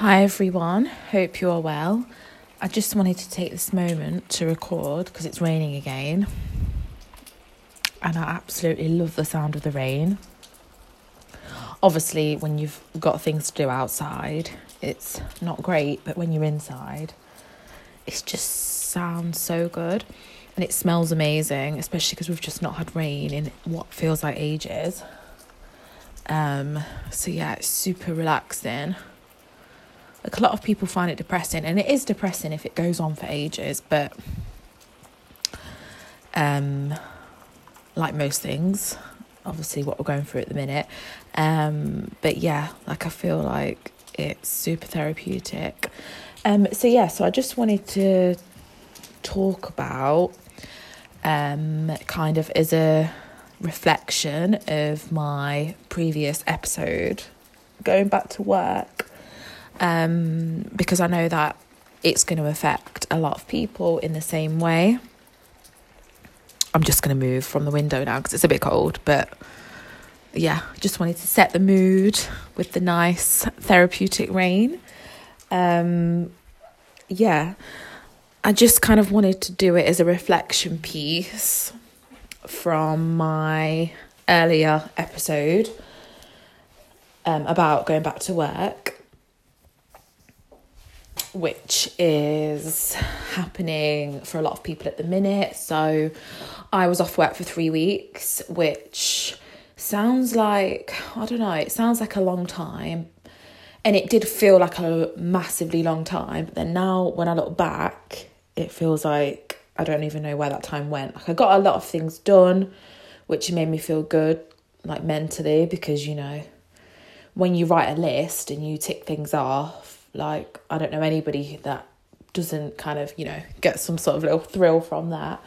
Hi everyone, hope you are well. I just wanted to take this moment to record because it's raining again. And I absolutely love the sound of the rain. Obviously, when you've got things to do outside, it's not great, but when you're inside, it just sounds so good. And it smells amazing, especially because we've just not had rain in what feels like ages. Um, so yeah, it's super relaxing. Like a lot of people find it depressing, and it is depressing if it goes on for ages, but um, like most things, obviously what we're going through at the minute. Um, but yeah, like I feel like it's super therapeutic. Um, so yeah, so I just wanted to talk about um kind of as a reflection of my previous episode going back to work um, because I know that it's going to affect a lot of people in the same way. I'm just going to move from the window now because it's a bit cold, but yeah, just wanted to set the mood with the nice therapeutic rain. Um, yeah, I just kind of wanted to do it as a reflection piece from my earlier episode um, about going back to work which is happening for a lot of people at the minute. So I was off work for three weeks, which sounds like, I don't know, it sounds like a long time. And it did feel like a massively long time. But then now, when I look back, it feels like I don't even know where that time went. Like I got a lot of things done, which made me feel good, like mentally, because you know, when you write a list and you tick things off, like, I don't know anybody that doesn't kind of, you know, get some sort of little thrill from that.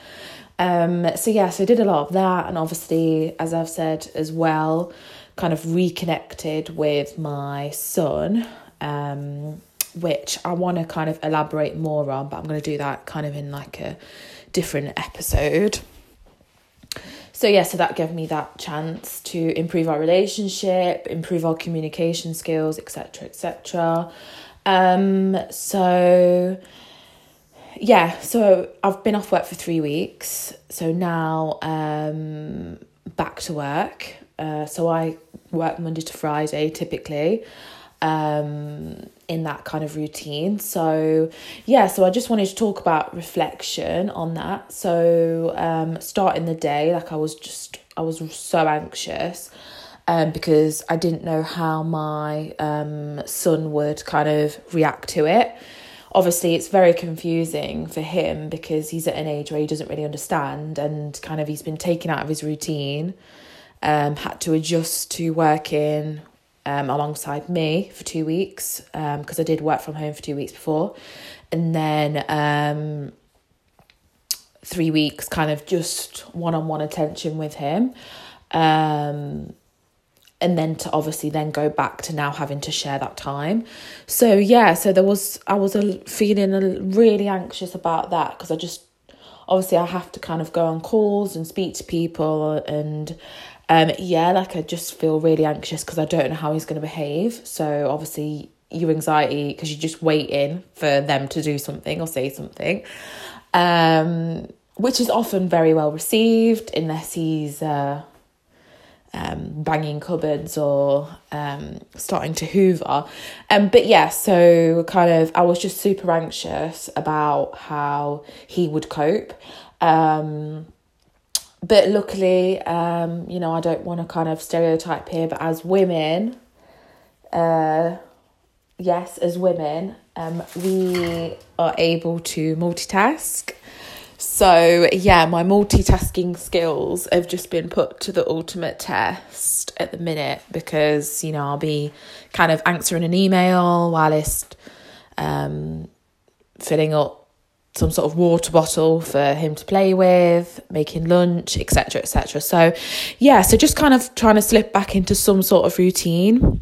Um, so yeah, so I did a lot of that, and obviously, as I've said as well, kind of reconnected with my son, um, which I want to kind of elaborate more on, but I'm going to do that kind of in like a different episode. So yeah, so that gave me that chance to improve our relationship, improve our communication skills, etc., etc. Um, so yeah, so I've been off work for three weeks. So now um back to work. Uh, so I work Monday to Friday typically um, in that kind of routine. So, yeah, so I just wanted to talk about reflection on that. So, um, starting the day, like I was just, I was so anxious um, because I didn't know how my um, son would kind of react to it. Obviously, it's very confusing for him because he's at an age where he doesn't really understand and kind of he's been taken out of his routine, um, had to adjust to working um, alongside me for two weeks because um, I did work from home for two weeks before. And then um, three weeks kind of just one on one attention with him. Um, and then to obviously then go back to now having to share that time. So yeah so there was i was a, feeling really anxious about that because i just obviously i have to kind of go on calls and speak to people and um yeah like i just feel really anxious because i don't know how he's going to behave. So obviously your anxiety because you're just waiting for them to do something or say something um which is often very well received unless he's uh um, banging cupboards or um, starting to hoover. Um, but yeah, so kind of, I was just super anxious about how he would cope. Um, but luckily, um, you know, I don't want to kind of stereotype here, but as women, uh, yes, as women, um, we are able to multitask. So, yeah, my multitasking skills have just been put to the ultimate test at the minute because, you know, I'll be kind of answering an email whilst um, filling up some sort of water bottle for him to play with, making lunch, etc., etc. So, yeah, so just kind of trying to slip back into some sort of routine.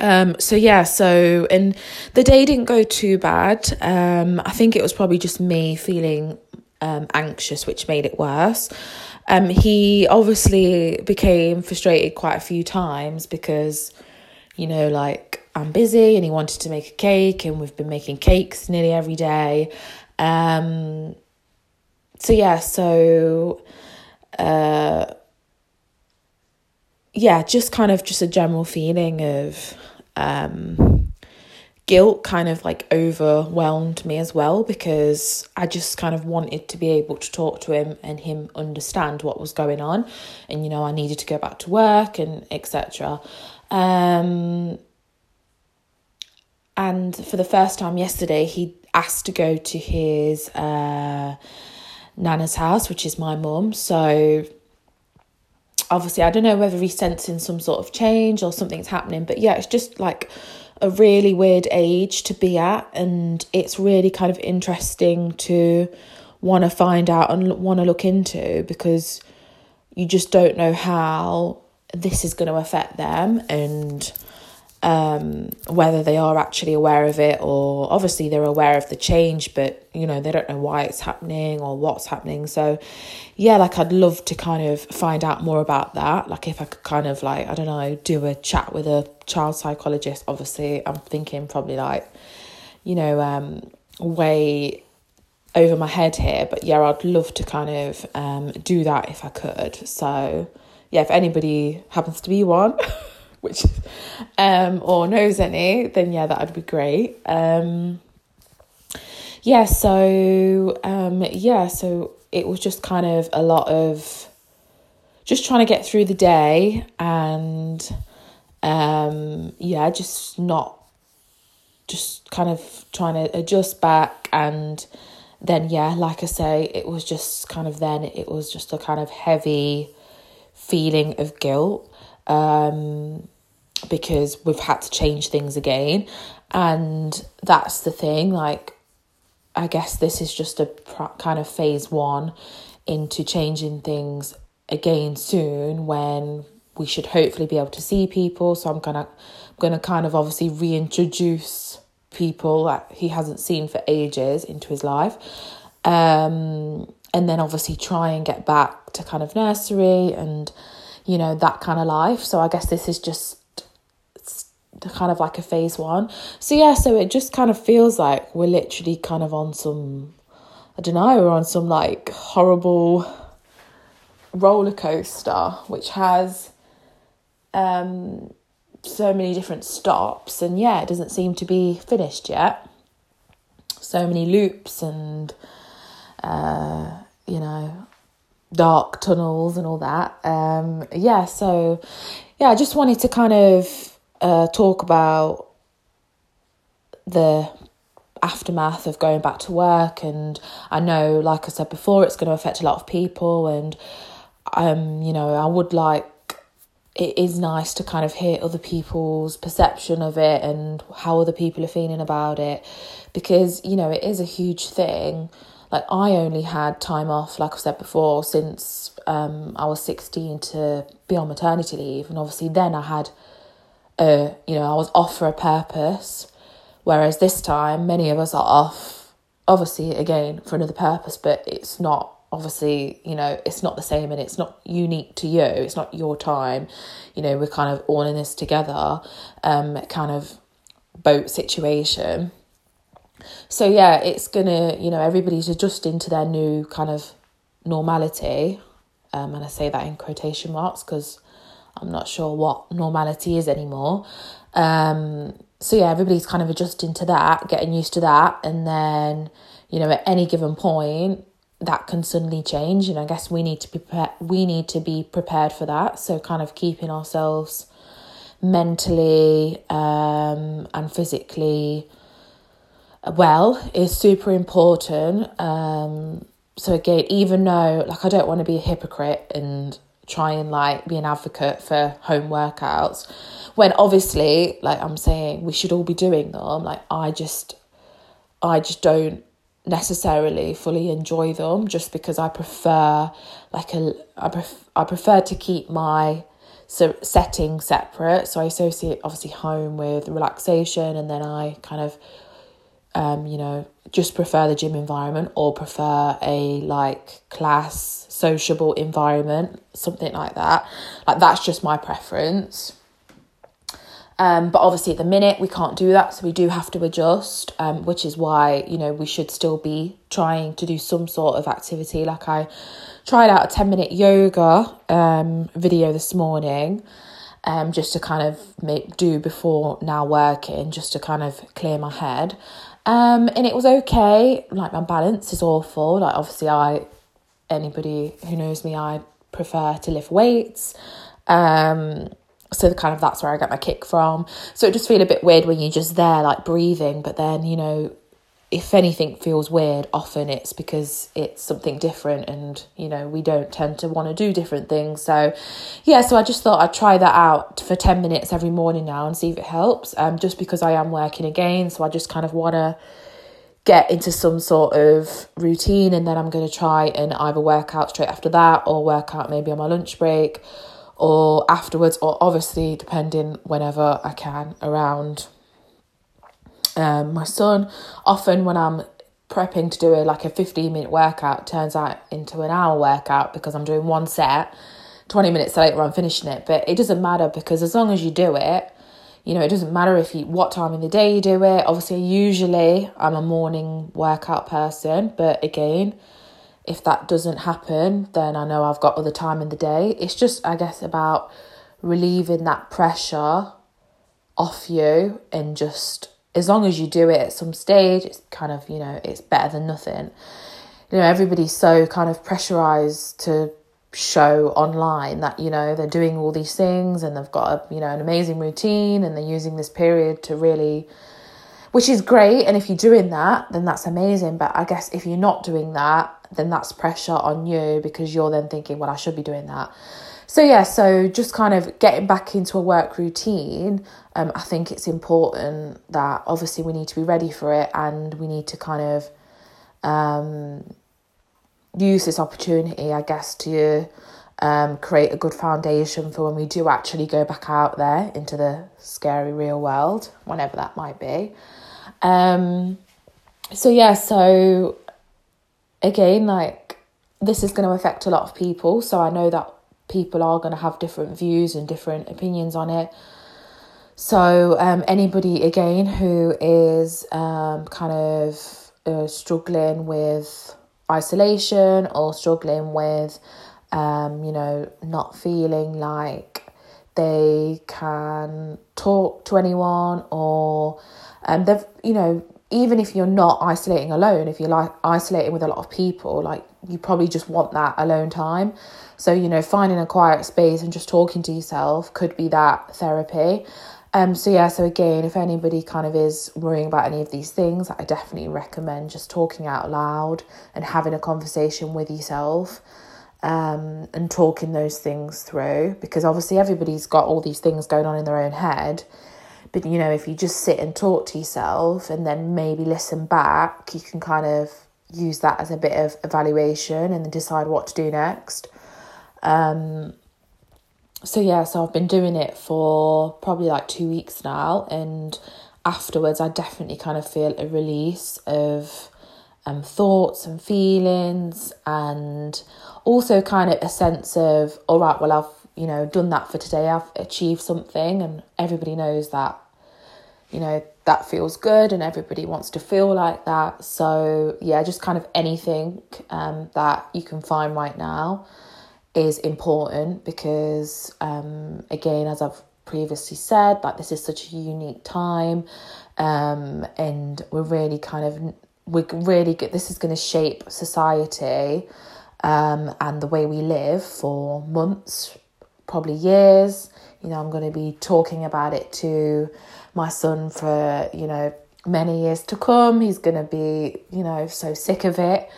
Um, so yeah, so and the day didn't go too bad. Um, I think it was probably just me feeling um, anxious, which made it worse. Um, he obviously became frustrated quite a few times because, you know, like I'm busy and he wanted to make a cake and we've been making cakes nearly every day. Um, so yeah, so uh, yeah, just kind of just a general feeling of um, guilt kind of like overwhelmed me as well because I just kind of wanted to be able to talk to him and him understand what was going on and you know I needed to go back to work and etc um and for the first time yesterday he asked to go to his uh nana's house which is my mum. So obviously I don't know whether he's sensing some sort of change or something's happening but yeah it's just like a really weird age to be at and it's really kind of interesting to want to find out and want to look into because you just don't know how this is going to affect them and um, whether they are actually aware of it or obviously they're aware of the change, but you know, they don't know why it's happening or what's happening. So, yeah, like I'd love to kind of find out more about that. Like, if I could kind of like, I don't know, do a chat with a child psychologist. Obviously, I'm thinking probably like, you know, um, way over my head here, but yeah, I'd love to kind of um, do that if I could. So, yeah, if anybody happens to be one. which um or knows any, then yeah, that would be great. Um yeah, so um yeah, so it was just kind of a lot of just trying to get through the day and um yeah, just not just kind of trying to adjust back and then yeah, like I say, it was just kind of then it was just a kind of heavy feeling of guilt. Um because we've had to change things again. And that's the thing, like, I guess this is just a pr- kind of phase one into changing things again soon when we should hopefully be able to see people. So I'm gonna I'm gonna kind of obviously reintroduce people that he hasn't seen for ages into his life. Um, and then obviously try and get back to kind of nursery and you know that kind of life. So I guess this is just kind of like a phase one. So yeah, so it just kind of feels like we're literally kind of on some I don't know, we're on some like horrible roller coaster which has um so many different stops and yeah, it doesn't seem to be finished yet. So many loops and uh you know dark tunnels and all that. Um yeah, so yeah, I just wanted to kind of uh, talk about the aftermath of going back to work and I know like I said before it's going to affect a lot of people and um you know I would like it is nice to kind of hear other people's perception of it and how other people are feeling about it because you know it is a huge thing. Like I only had time off like I said before since um I was 16 to be on maternity leave and obviously then I had uh, you know, I was off for a purpose. Whereas this time, many of us are off, obviously, again, for another purpose, but it's not obviously, you know, it's not the same and it's not unique to you. It's not your time. You know, we're kind of all in this together, um, kind of boat situation. So, yeah, it's gonna, you know, everybody's adjusting to their new kind of normality. Um, and I say that in quotation marks because I'm not sure what normality is anymore. Um, so yeah, everybody's kind of adjusting to that, getting used to that, and then you know at any given point that can suddenly change, and I guess we need to be pre- we need to be prepared for that. So kind of keeping ourselves mentally um, and physically well is super important. Um, so again, even though like I don't want to be a hypocrite and try and like be an advocate for home workouts when obviously like i'm saying we should all be doing them. Like i just i just don't necessarily fully enjoy them just because i prefer like a i, pref- I prefer to keep my so setting separate. So i associate obviously home with relaxation and then i kind of um you know just prefer the gym environment or prefer a like class sociable environment something like that like that's just my preference Um, but obviously, at the minute, we can't do that, so we do have to adjust, um, which is why you know we should still be trying to do some sort of activity. Like I tried out a ten minute yoga um, video this morning, um, just to kind of make do before now working, just to kind of clear my head. Um, and it was okay. Like my balance is awful. Like obviously, I anybody who knows me, I prefer to lift weights. Um, so kind of that's where I get my kick from. So it just feel a bit weird when you're just there like breathing, but then you know, if anything feels weird, often it's because it's something different, and you know we don't tend to want to do different things. So yeah, so I just thought I'd try that out for ten minutes every morning now and see if it helps. Um, just because I am working again, so I just kind of want to get into some sort of routine and then I'm going to try and either work out straight after that or work out maybe on my lunch break or afterwards, or obviously depending whenever I can around um, my son. Often when I'm prepping to do a like a 15 minute workout turns out into an hour workout because I'm doing one set 20 minutes later I'm finishing it but it doesn't matter because as long as you do it you know it doesn't matter if you what time in the day you do it obviously usually I'm a morning workout person but again if that doesn't happen, then I know I've got other time in the day. It's just, I guess, about relieving that pressure off you and just as long as you do it at some stage, it's kind of, you know, it's better than nothing. You know, everybody's so kind of pressurized to show online that, you know, they're doing all these things and they've got a, you know, an amazing routine and they're using this period to really which is great. And if you're doing that, then that's amazing. But I guess if you're not doing that, then that's pressure on you because you're then thinking, well, I should be doing that. So, yeah, so just kind of getting back into a work routine, um, I think it's important that obviously we need to be ready for it and we need to kind of um, use this opportunity, I guess, to um, create a good foundation for when we do actually go back out there into the scary real world, whenever that might be. Um, so yeah, so again, like this is going to affect a lot of people. So I know that people are going to have different views and different opinions on it. So um, anybody again who is um, kind of uh, struggling with isolation or struggling with um, you know not feeling like they can talk to anyone or um, they've, you know, even if you're not isolating alone, if you're like isolating with a lot of people, like you probably just want that alone time. So, you know, finding a quiet space and just talking to yourself could be that therapy. Um, so yeah, so again, if anybody kind of is worrying about any of these things, I definitely recommend just talking out loud and having a conversation with yourself um, and talking those things through because obviously everybody's got all these things going on in their own head but you know, if you just sit and talk to yourself and then maybe listen back, you can kind of use that as a bit of evaluation and then decide what to do next. Um, so yeah, so I've been doing it for probably like two weeks now, and afterwards, I definitely kind of feel a release of um, thoughts and feelings, and also kind of a sense of all right, well, I've you know done that for today. I've achieved something, and everybody knows that you know, that feels good and everybody wants to feel like that. So, yeah, just kind of anything um, that you can find right now is important because, um, again, as I've previously said, like this is such a unique time um, and we're really kind of, we're really good. This is going to shape society um, and the way we live for months, probably years. You know, I'm going to be talking about it to my son for, you know, many years to come. He's going to be, you know, so sick of it.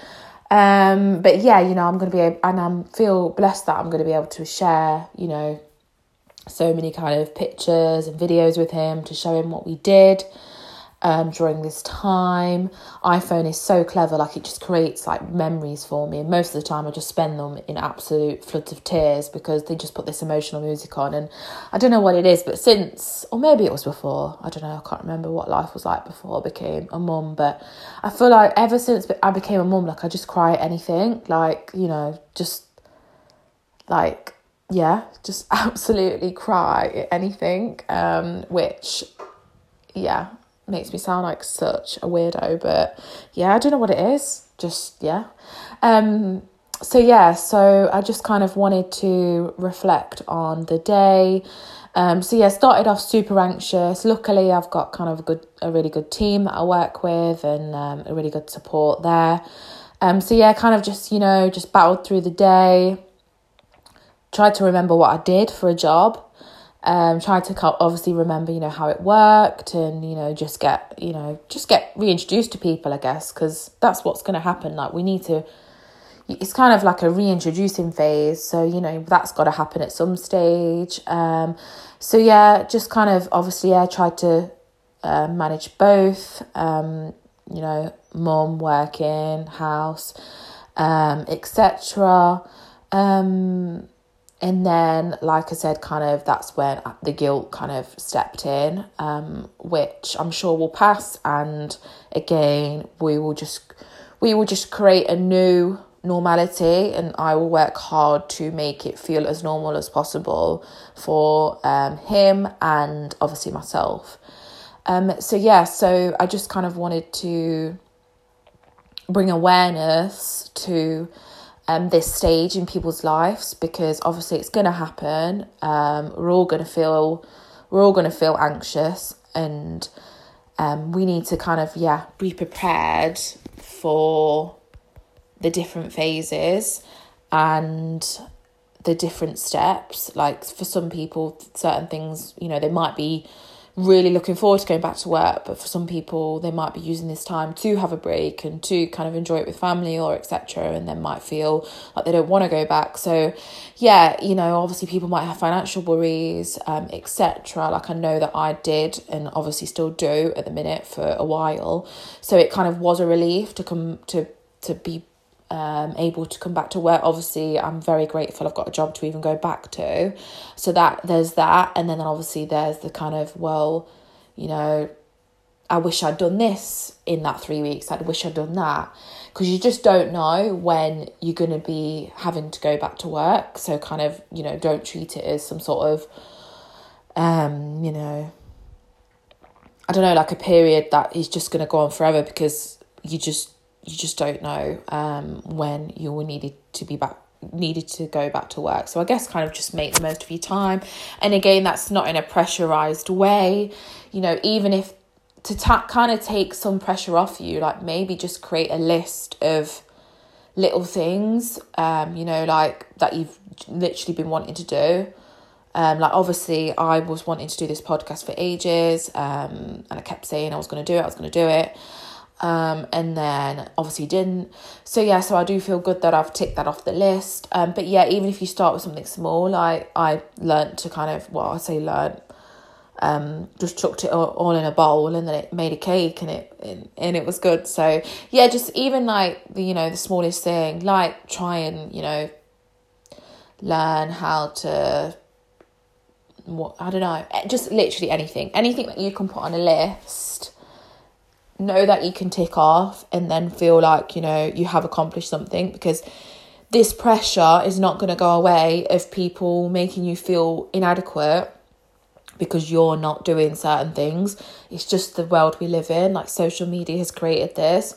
Um, but yeah, you know, I'm going to be, able, and I'm feel blessed that I'm going to be able to share, you know, so many kind of pictures and videos with him to show him what we did um, during this time. iPhone is so clever, like it just creates like memories for me. And most of the time, I just spend them in absolute floods of tears because they just put this emotional music on. And I don't know what it is, but since, or maybe it was before, I don't know, I can't remember what life was like before I became a mum. But I feel like ever since I became a mum, like I just cry at anything, like, you know, just like yeah, just absolutely cry at anything, um, which, yeah, makes me sound like such a weirdo, but yeah, I don't know what it is. Just, yeah. Um, so, yeah, so I just kind of wanted to reflect on the day. Um, so yeah, started off super anxious. Luckily, I've got kind of a good, a really good team that I work with, and um, a really good support there. Um, so yeah, kind of just you know just battled through the day. Tried to remember what I did for a job. Um, tried to obviously remember you know how it worked, and you know just get you know just get reintroduced to people, I guess, because that's what's going to happen. Like we need to. It's kind of like a reintroducing phase, so you know that's got to happen at some stage. Um, so yeah, just kind of obviously I tried to uh, manage both. Um, you know, mom working, house, etc. Um, and then, like I said, kind of that's when the guilt kind of stepped in, um, which I'm sure will pass. And again, we will just we will just create a new normality, and I will work hard to make it feel as normal as possible for um, him and obviously myself. Um, so yeah, so I just kind of wanted to bring awareness to um, this stage in people's lives because obviously it's going to happen. Um, we're all going to feel we're all going to feel anxious and um, we need to kind of yeah be prepared for the different phases and the different steps like for some people certain things you know they might be really looking forward to going back to work but for some people they might be using this time to have a break and to kind of enjoy it with family or etc and then might feel like they don't want to go back. So yeah you know obviously people might have financial worries um, etc like i know that i did and obviously still do at the minute for a while. So it kind of was a relief to come to to be um, able to come back to work. Obviously, I'm very grateful I've got a job to even go back to. So that there's that, and then obviously there's the kind of well, you know, I wish I'd done this in that three weeks. I'd wish I'd done that because you just don't know when you're going to be having to go back to work. So kind of you know don't treat it as some sort of, um, you know. I don't know, like a period that is just going to go on forever because you just you just don't know um, when you will needed to be back needed to go back to work. So i guess kind of just make the most of your time. And again that's not in a pressurized way. You know even if to ta- kind of take some pressure off you like maybe just create a list of little things um you know like that you've literally been wanting to do. Um, like obviously I was wanting to do this podcast for ages, um, and I kept saying I was going to do it, I was going to do it, um, and then obviously didn't. So yeah, so I do feel good that I've ticked that off the list. Um, but yeah, even if you start with something small, like I learned to kind of well, I say learn, um, just chucked it all, all in a bowl and then it made a cake and it and, and it was good. So yeah, just even like the you know the smallest thing, like try and you know learn how to what I don't know, just literally anything, anything that you can put on a list know that you can tick off and then feel like you know you have accomplished something because this pressure is not going to go away of people making you feel inadequate because you're not doing certain things. It's just the world we live in like social media has created this.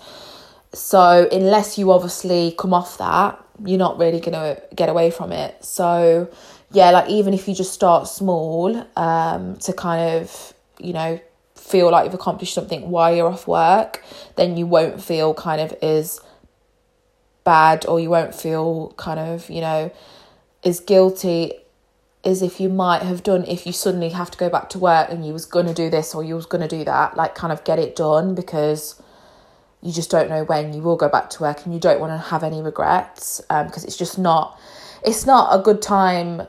So unless you obviously come off that you're not really going to get away from it. So yeah like even if you just start small um to kind of you know feel like you've accomplished something while you're off work, then you won't feel kind of as bad or you won't feel kind of, you know, as guilty as if you might have done if you suddenly have to go back to work and you was going to do this or you was going to do that. Like kind of get it done because you just don't know when you will go back to work and you don't want to have any regrets um, because it's just not it's not a good time.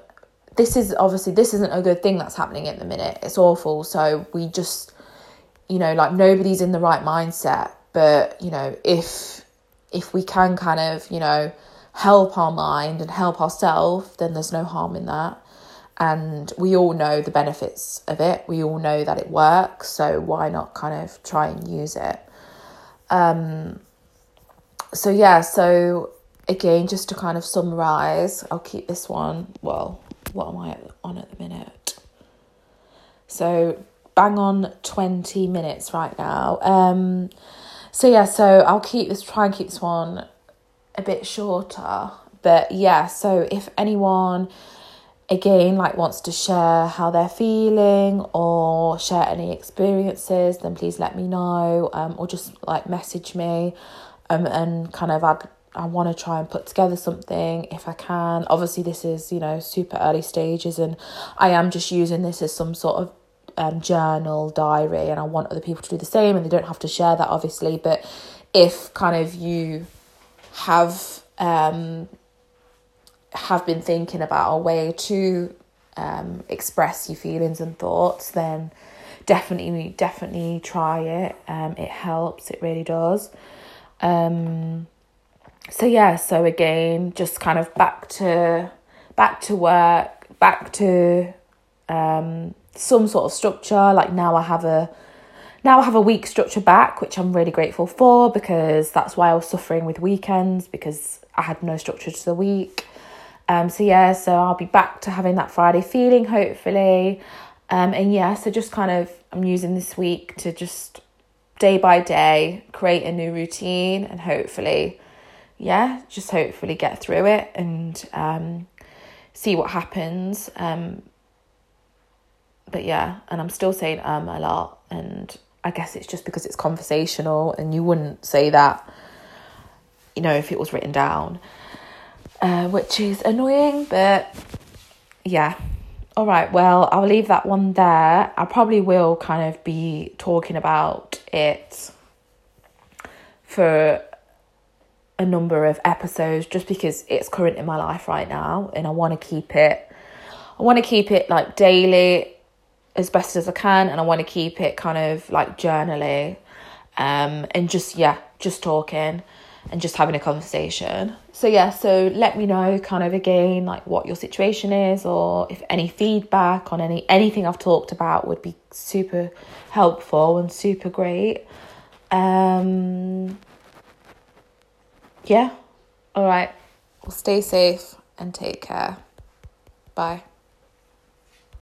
This is obviously this isn't a good thing that's happening at the minute. It's awful. So we just you know like nobody's in the right mindset but you know if if we can kind of you know help our mind and help ourselves then there's no harm in that. And we all know the benefits of it. We all know that it works so why not kind of try and use it? Um so yeah so again just to kind of summarize i'll keep this one. Well what am I on at the minute? So bang on 20 minutes right now. Um so yeah, so I'll keep this try and keep this one a bit shorter. But yeah, so if anyone again like wants to share how they're feeling or share any experiences then please let me know um, or just like message me um, and kind of I'd, I want to try and put together something if I can obviously this is you know super early stages and I am just using this as some sort of um, journal diary and I want other people to do the same and they don't have to share that obviously but if kind of you have um have been thinking about a way to um, express your feelings and thoughts, then definitely, definitely try it. Um, it helps. It really does. Um, so yeah. So again, just kind of back to back to work, back to um, some sort of structure. Like now, I have a now I have a week structure back, which I'm really grateful for because that's why I was suffering with weekends because I had no structure to the week. Um, so yeah, so I'll be back to having that Friday feeling hopefully. Um, and yeah, so just kind of I'm using this week to just day by day create a new routine and hopefully, yeah, just hopefully get through it and um, see what happens. Um, but yeah, and I'm still saying um a lot, and I guess it's just because it's conversational, and you wouldn't say that, you know, if it was written down uh, which is annoying, but yeah. All right, well, I'll leave that one there. I probably will kind of be talking about it for a number of episodes just because it's current in my life right now and I want to keep it I want to keep it like daily as best as I can and I want to keep it kind of like journaling um and just yeah just talking and just having a conversation. So yeah, so let me know kind of again like what your situation is or if any feedback on any anything I've talked about would be super helpful and super great. Um yeah. All right. Well, stay safe and take care. Bye.